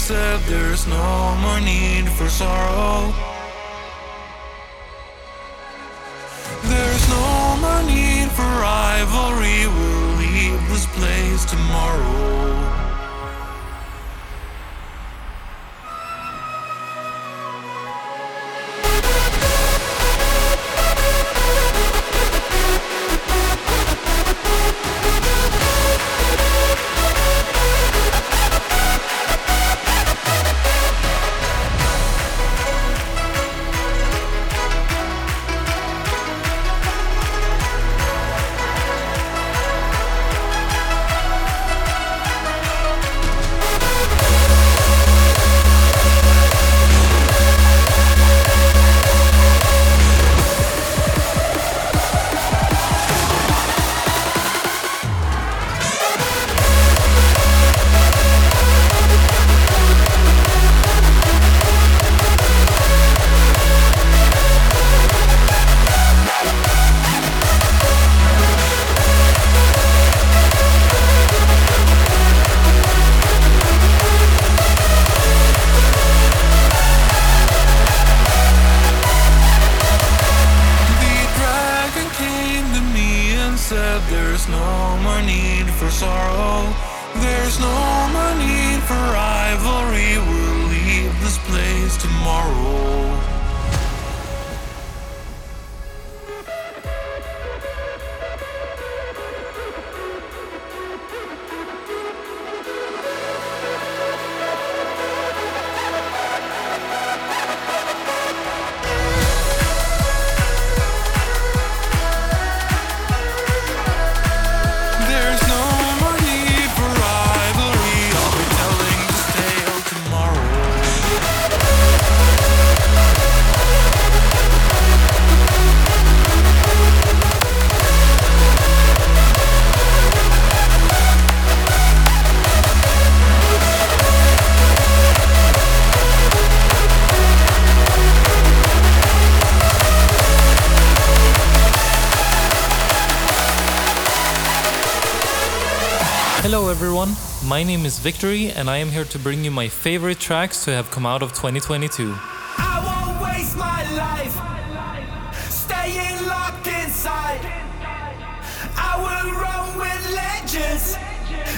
said there's no more need for sorrow. There's no more need for rivalry, we'll leave this place tomorrow. My name is Wiqtory, and I am here to bring you my favorite tracks to have come out of 2022.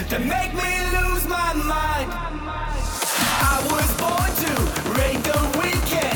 that make me lose my mind. I was born to raid the weekend.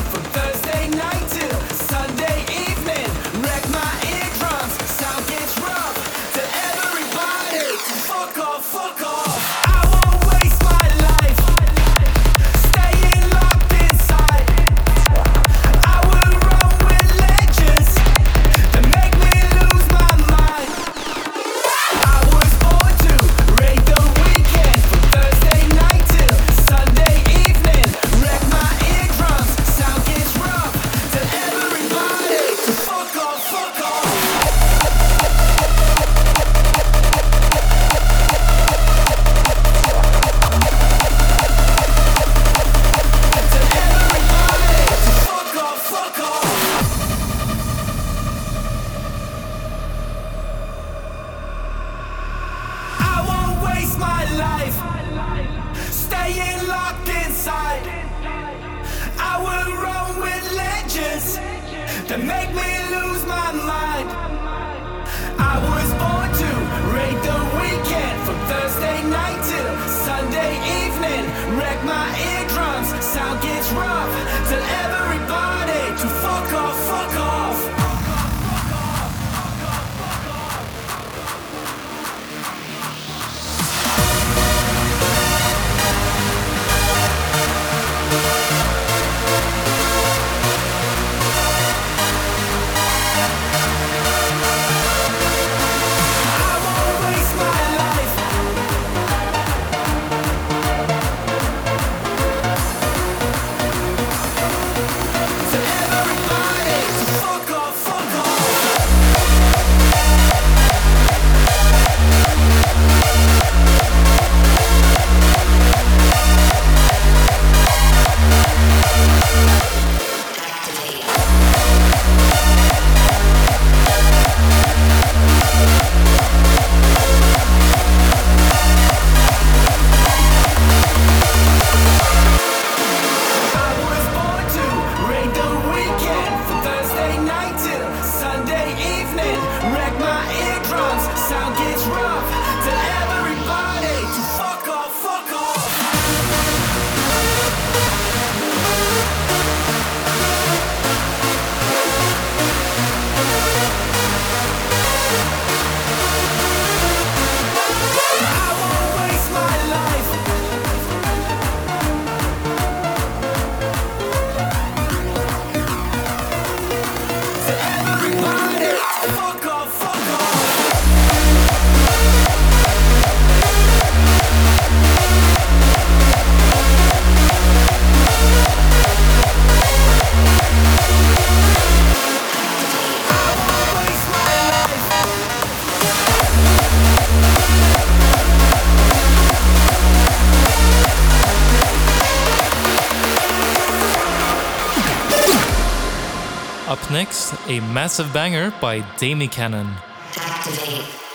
A massive banger by Dami Cannon. Activate.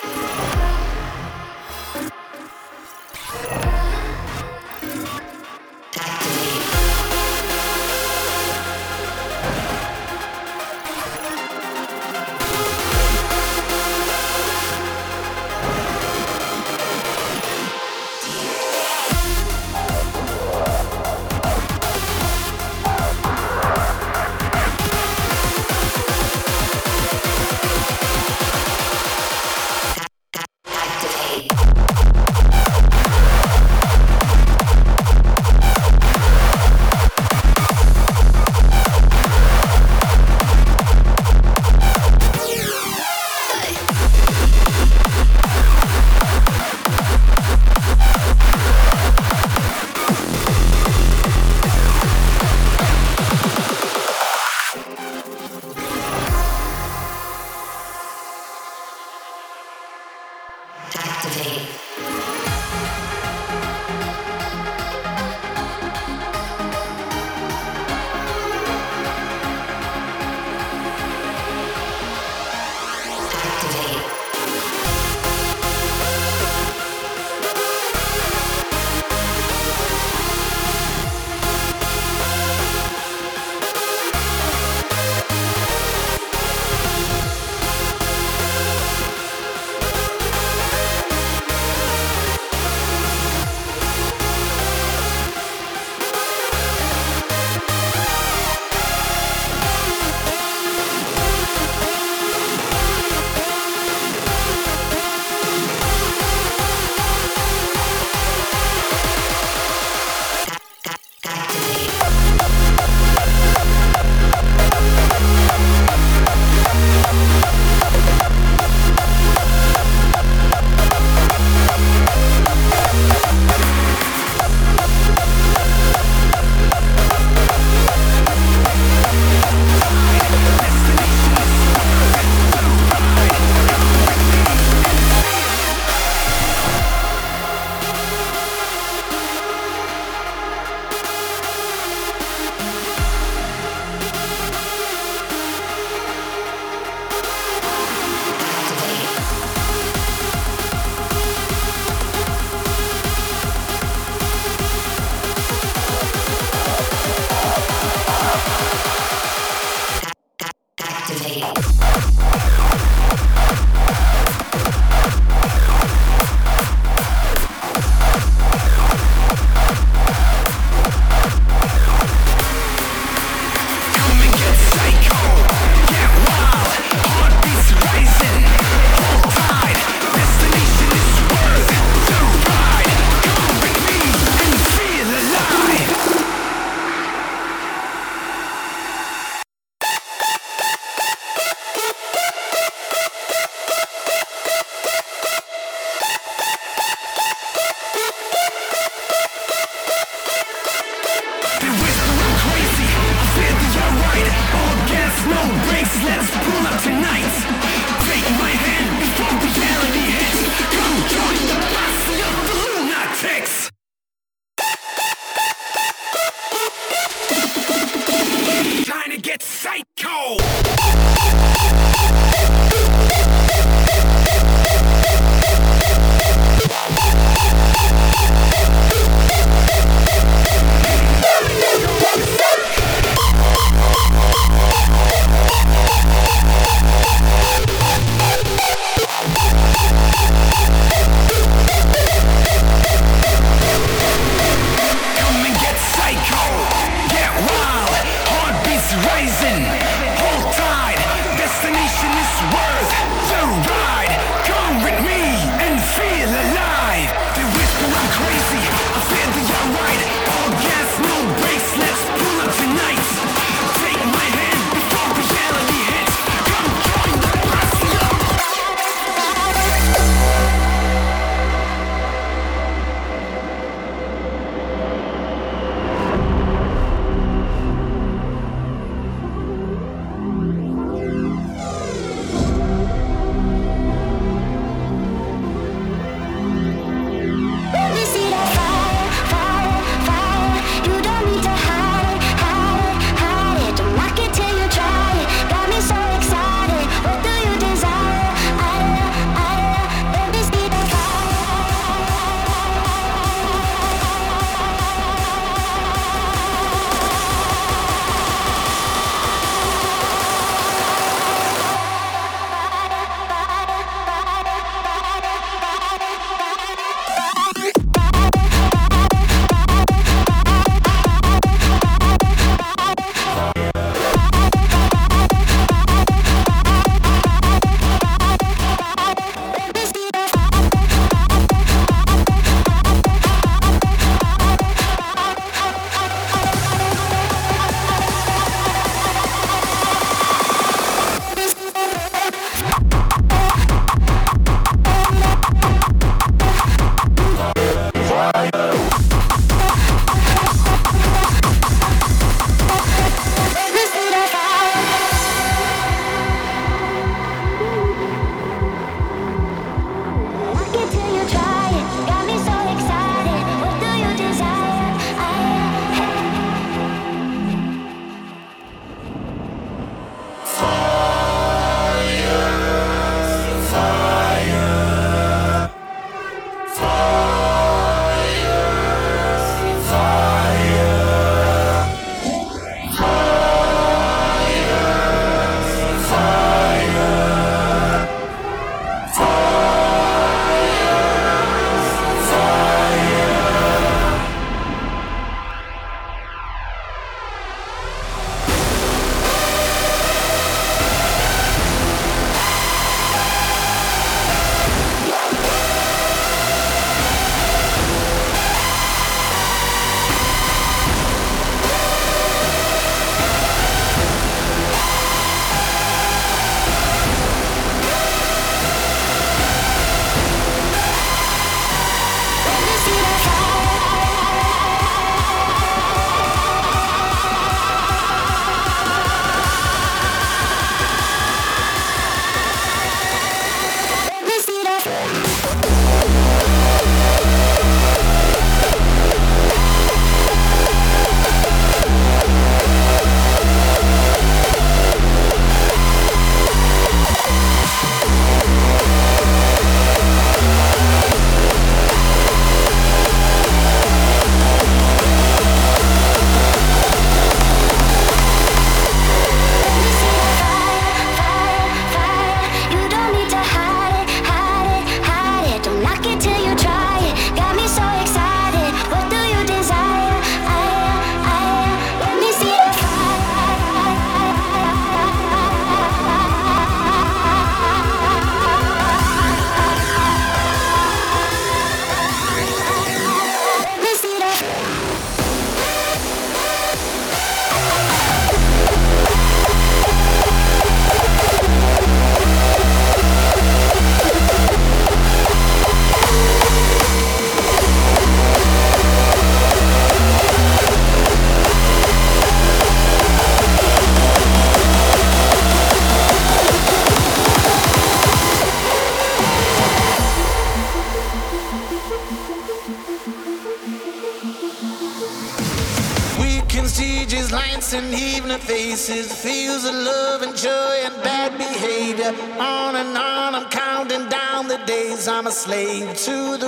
faces, the fields of love and joy and bad behavior. On and on, I'm counting down the days I'm a slave to the.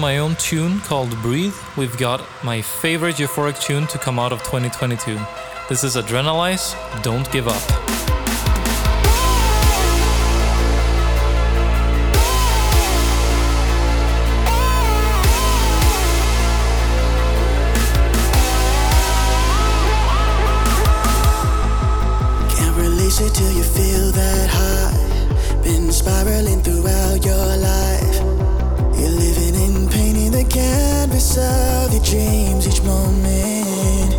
my own tune called Breathe, we've got my favorite euphoric tune to come out of 2022. This is Adrenalize, Don't Give Up. voice of your dreams each moment.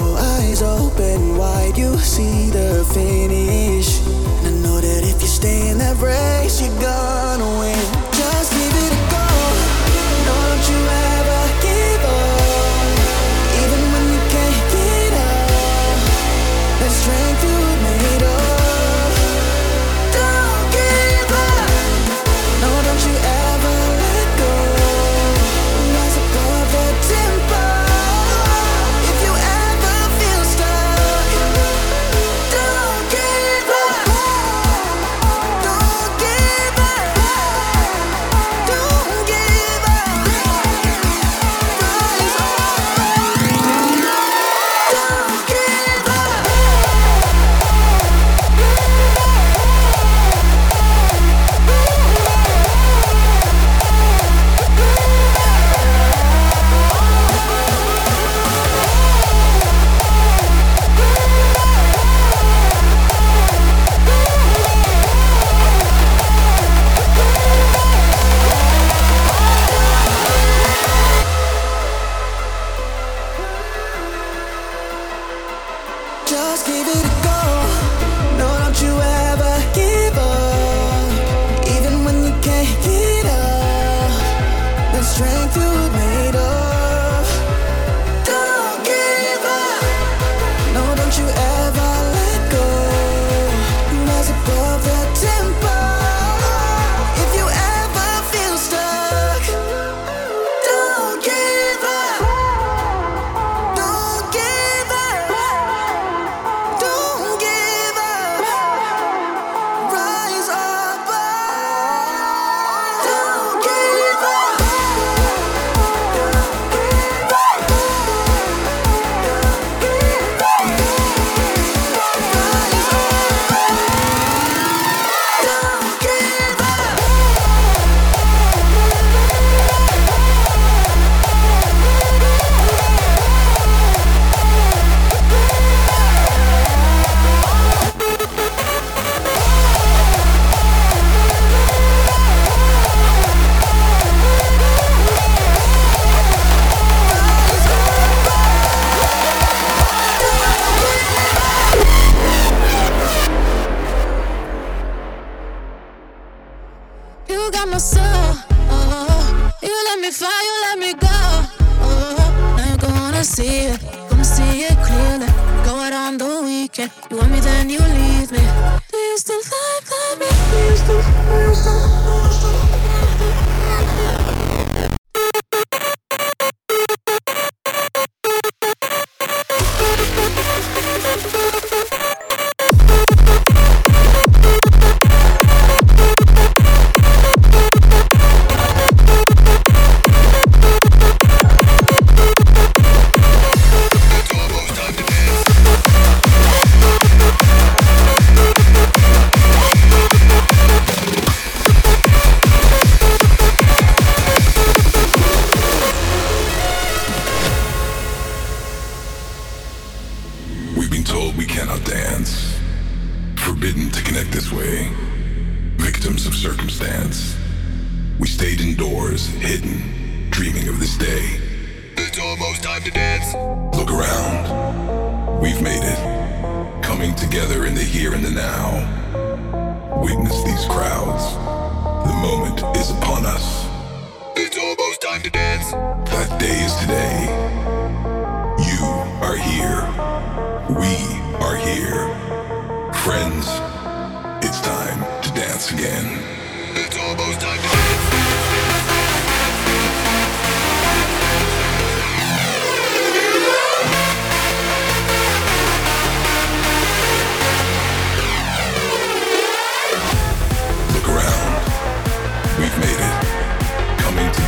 Oh, eyes open wide, you see the finish. And I know that if you stay in that race, you're gonna win. see it, come see it clearly. Go out on the weekend. You want me, then you leave me. Do you still like, like me? Do you still, do you still?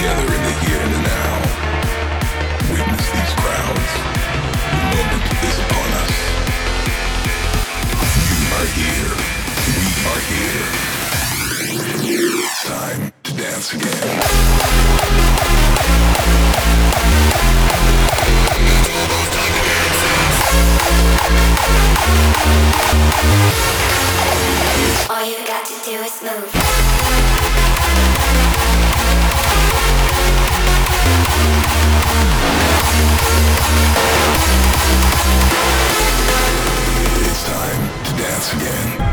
together in the here and the now. Witness these crowds. Is upon us. You are here. We are here. Time to dance again. All you got to do is move to dance again.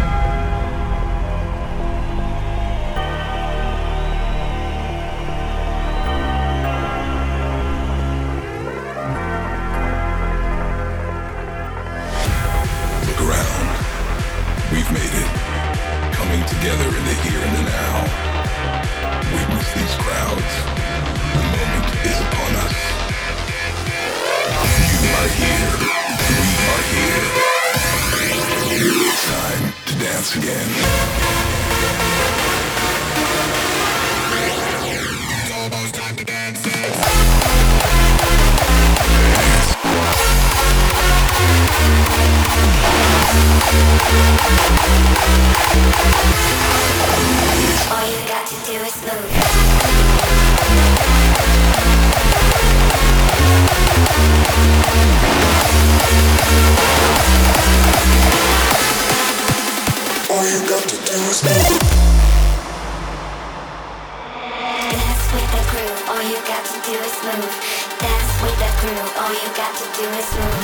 All you got to do is move. Dance with the groove. All you got to do is move.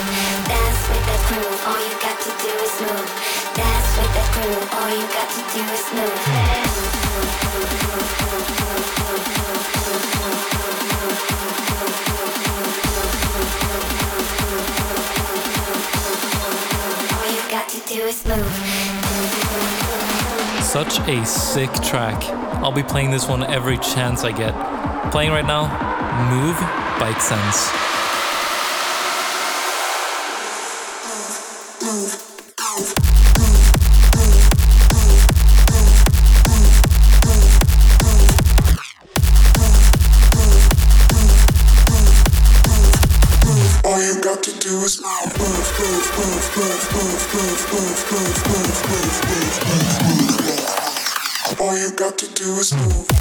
Dance with the groove. All you got to do is move. Dance with the groove. All you got to do is move. Such a sick track. I'll be playing this one every chance I get. Playing right now, Move Bike Sense. All you got to do is move.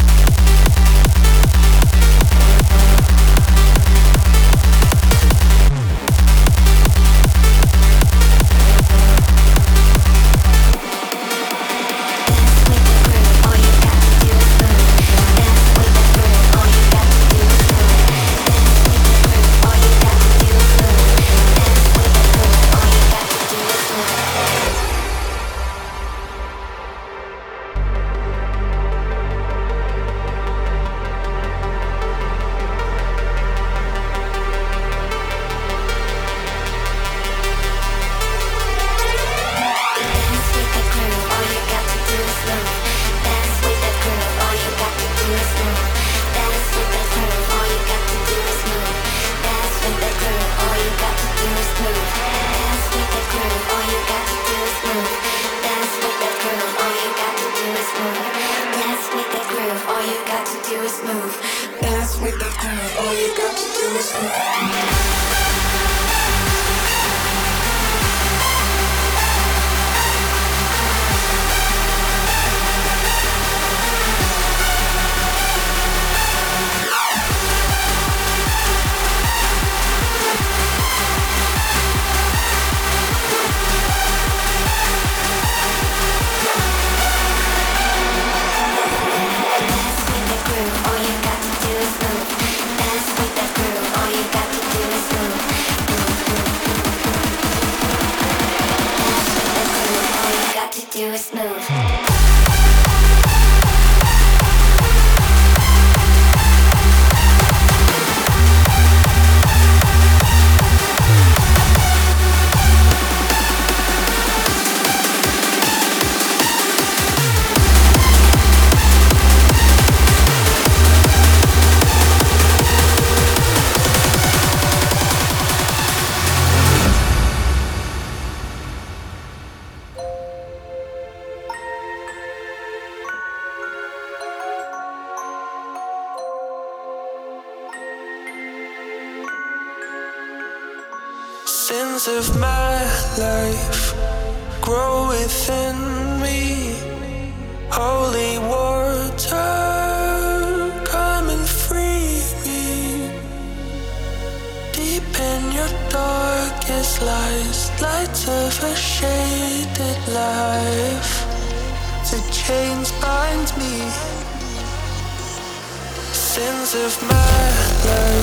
in your darkest lies, lights of a shaded life. The chains bind me, sins of my life.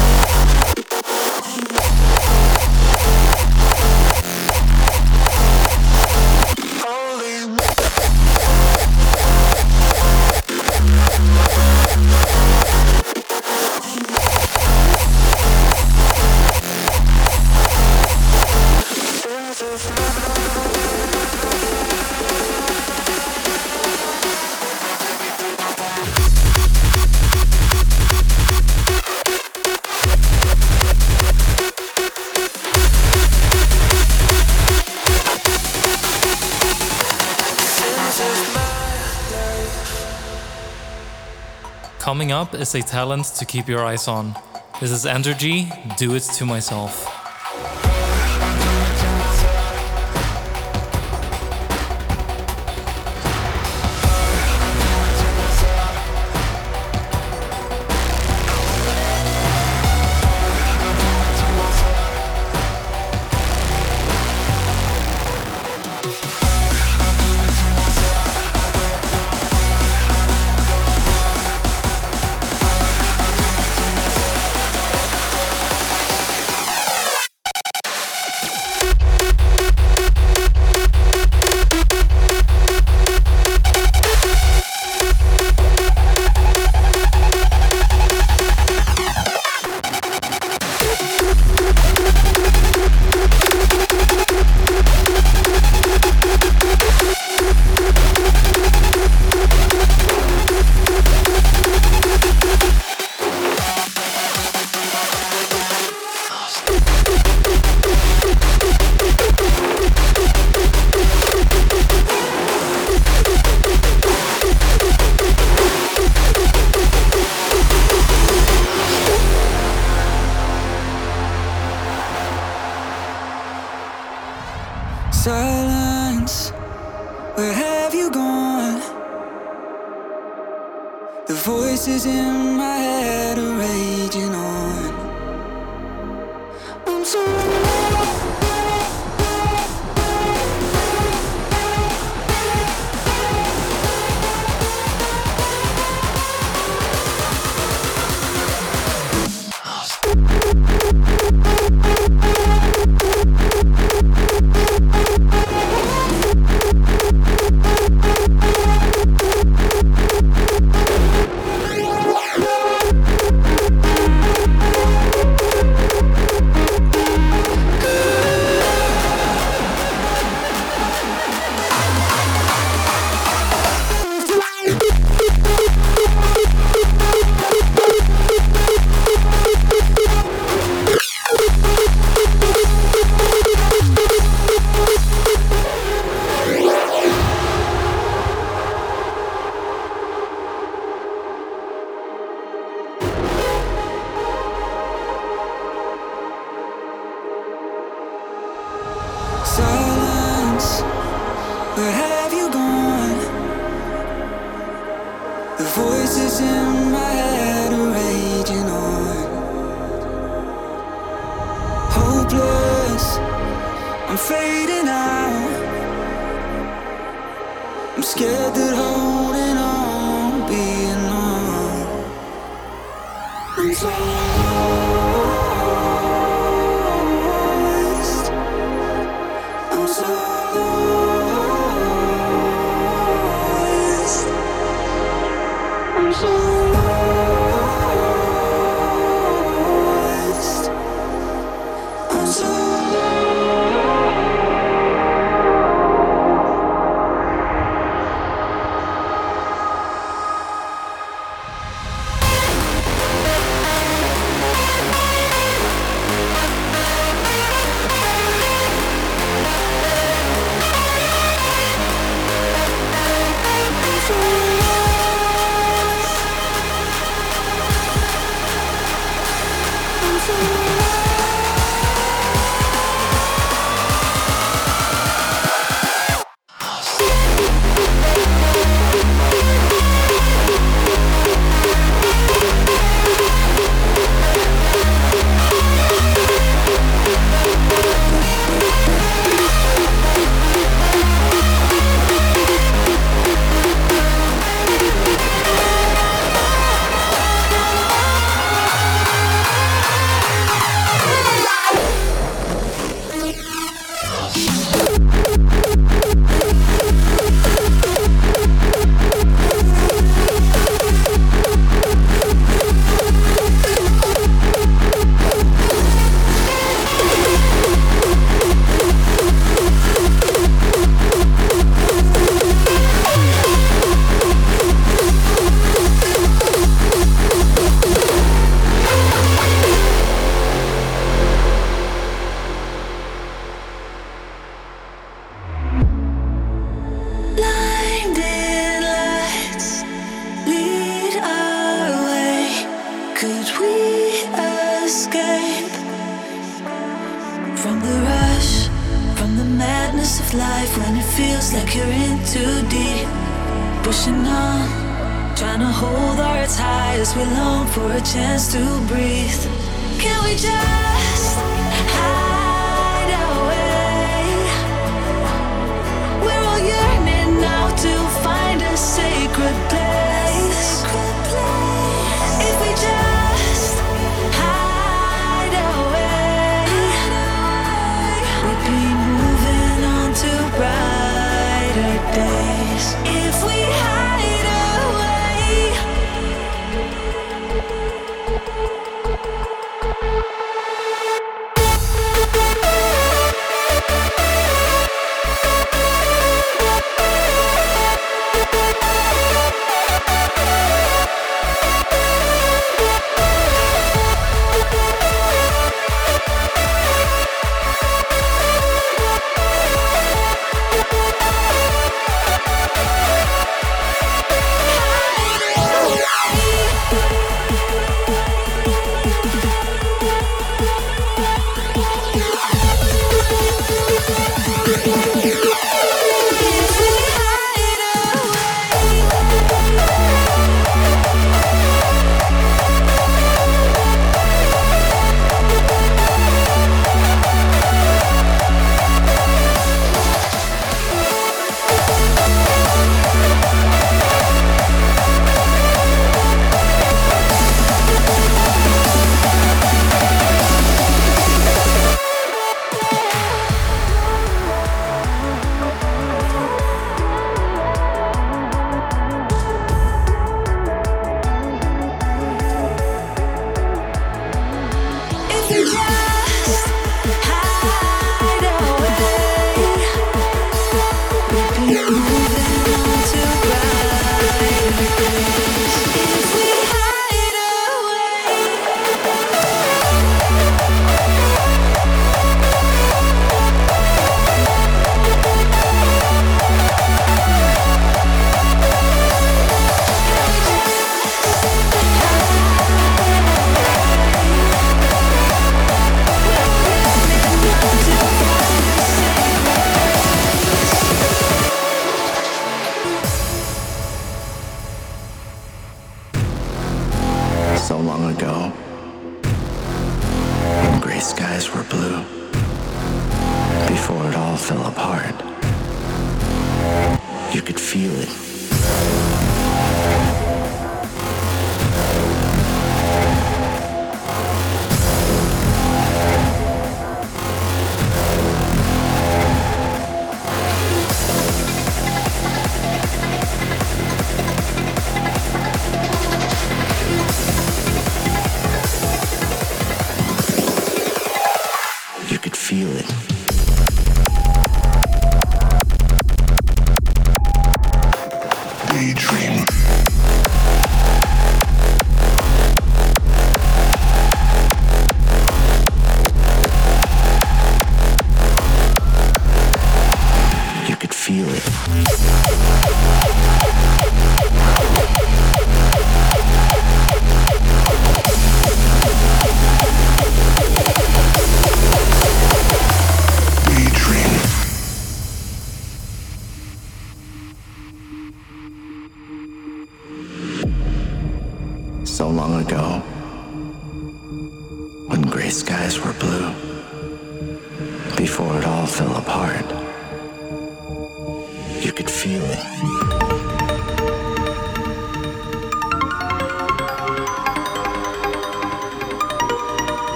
Coming up is a talent to keep your eyes on. This is Energy, Do It To Myself.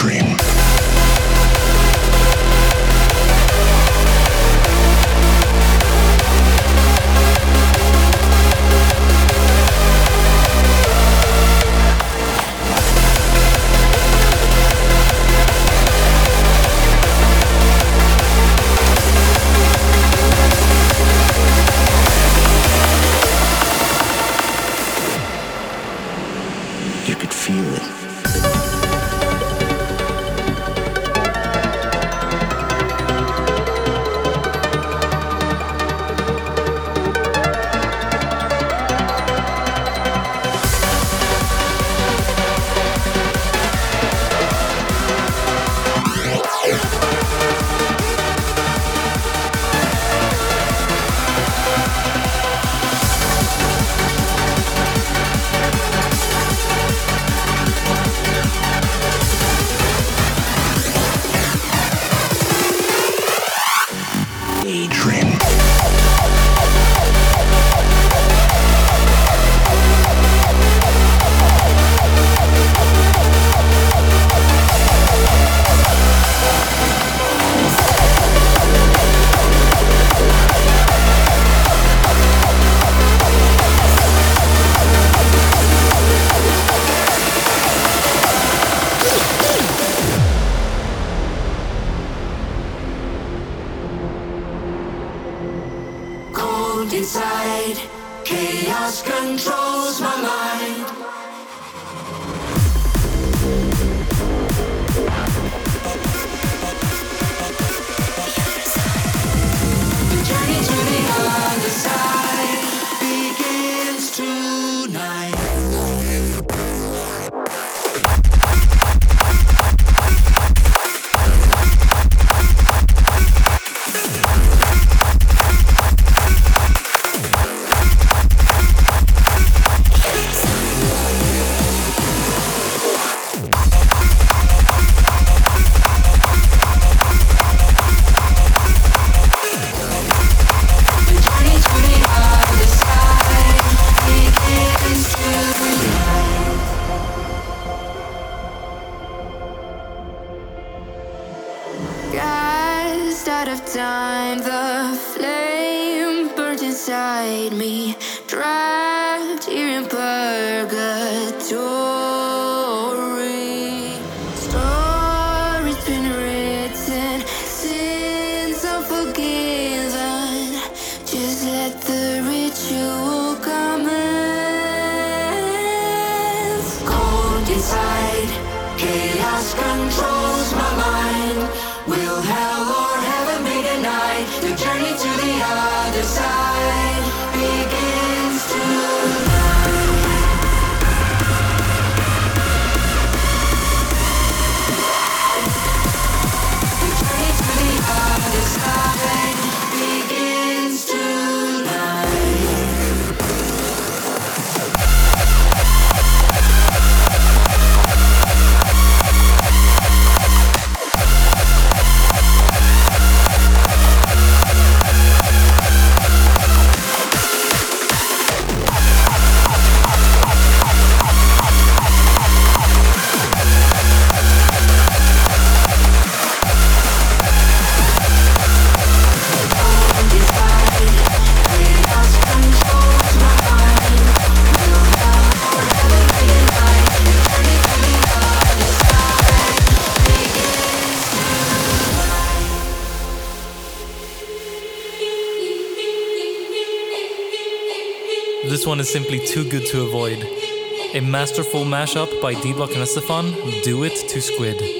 dream. one is simply too good to avoid. A masterful mashup by D-Block and S-te-Fan, Do It to Squid.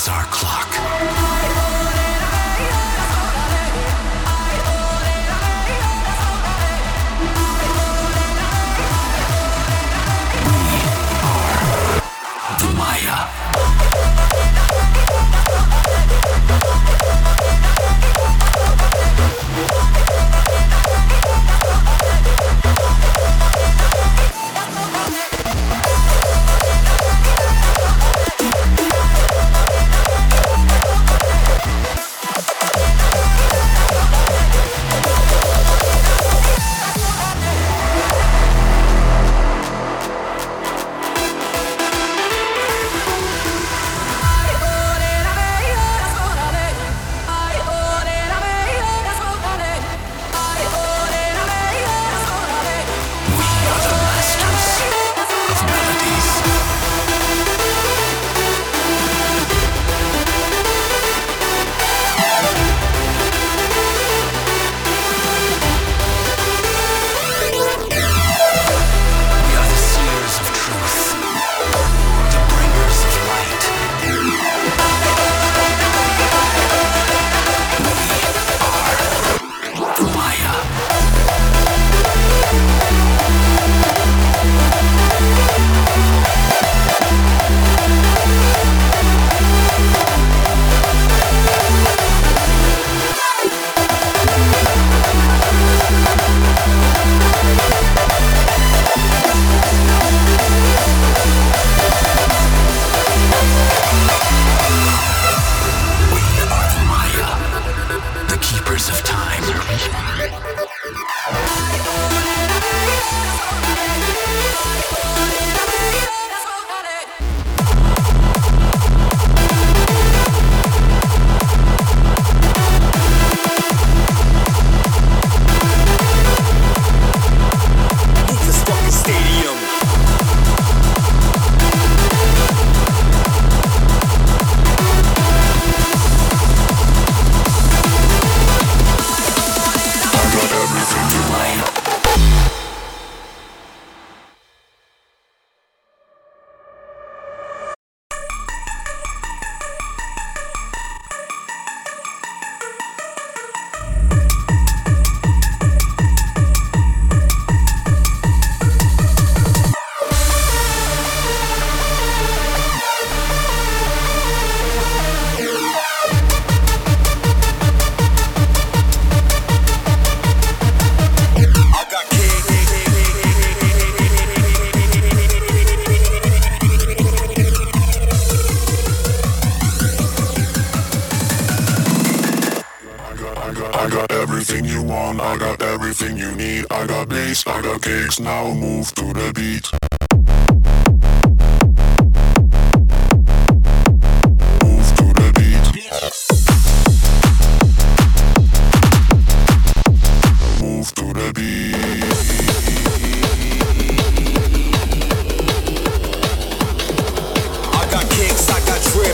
is our clock.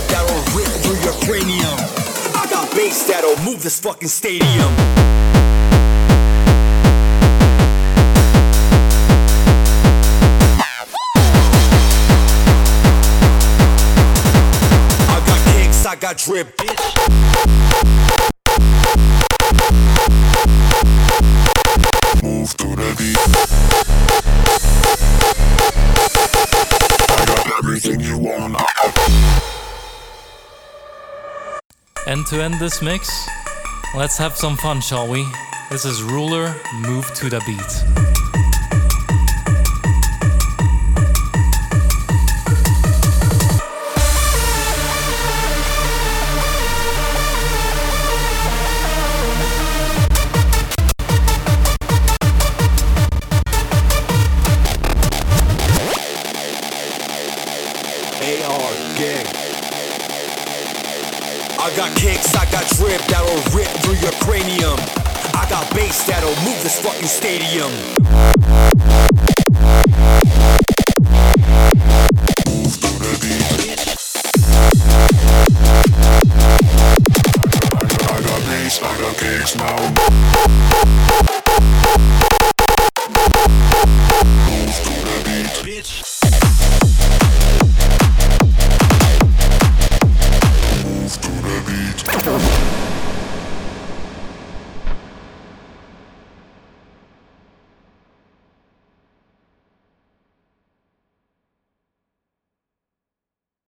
That'll rip through your cranium. I got bass that'll move this fucking stadium. I got kicks, I got drip, bitch. Move to the beat. And to end this mix, let's have some fun, shall we? This is Rooler, Move to the Beat. Drip that'll rip through your cranium. I got bass that'll move this fucking stadium.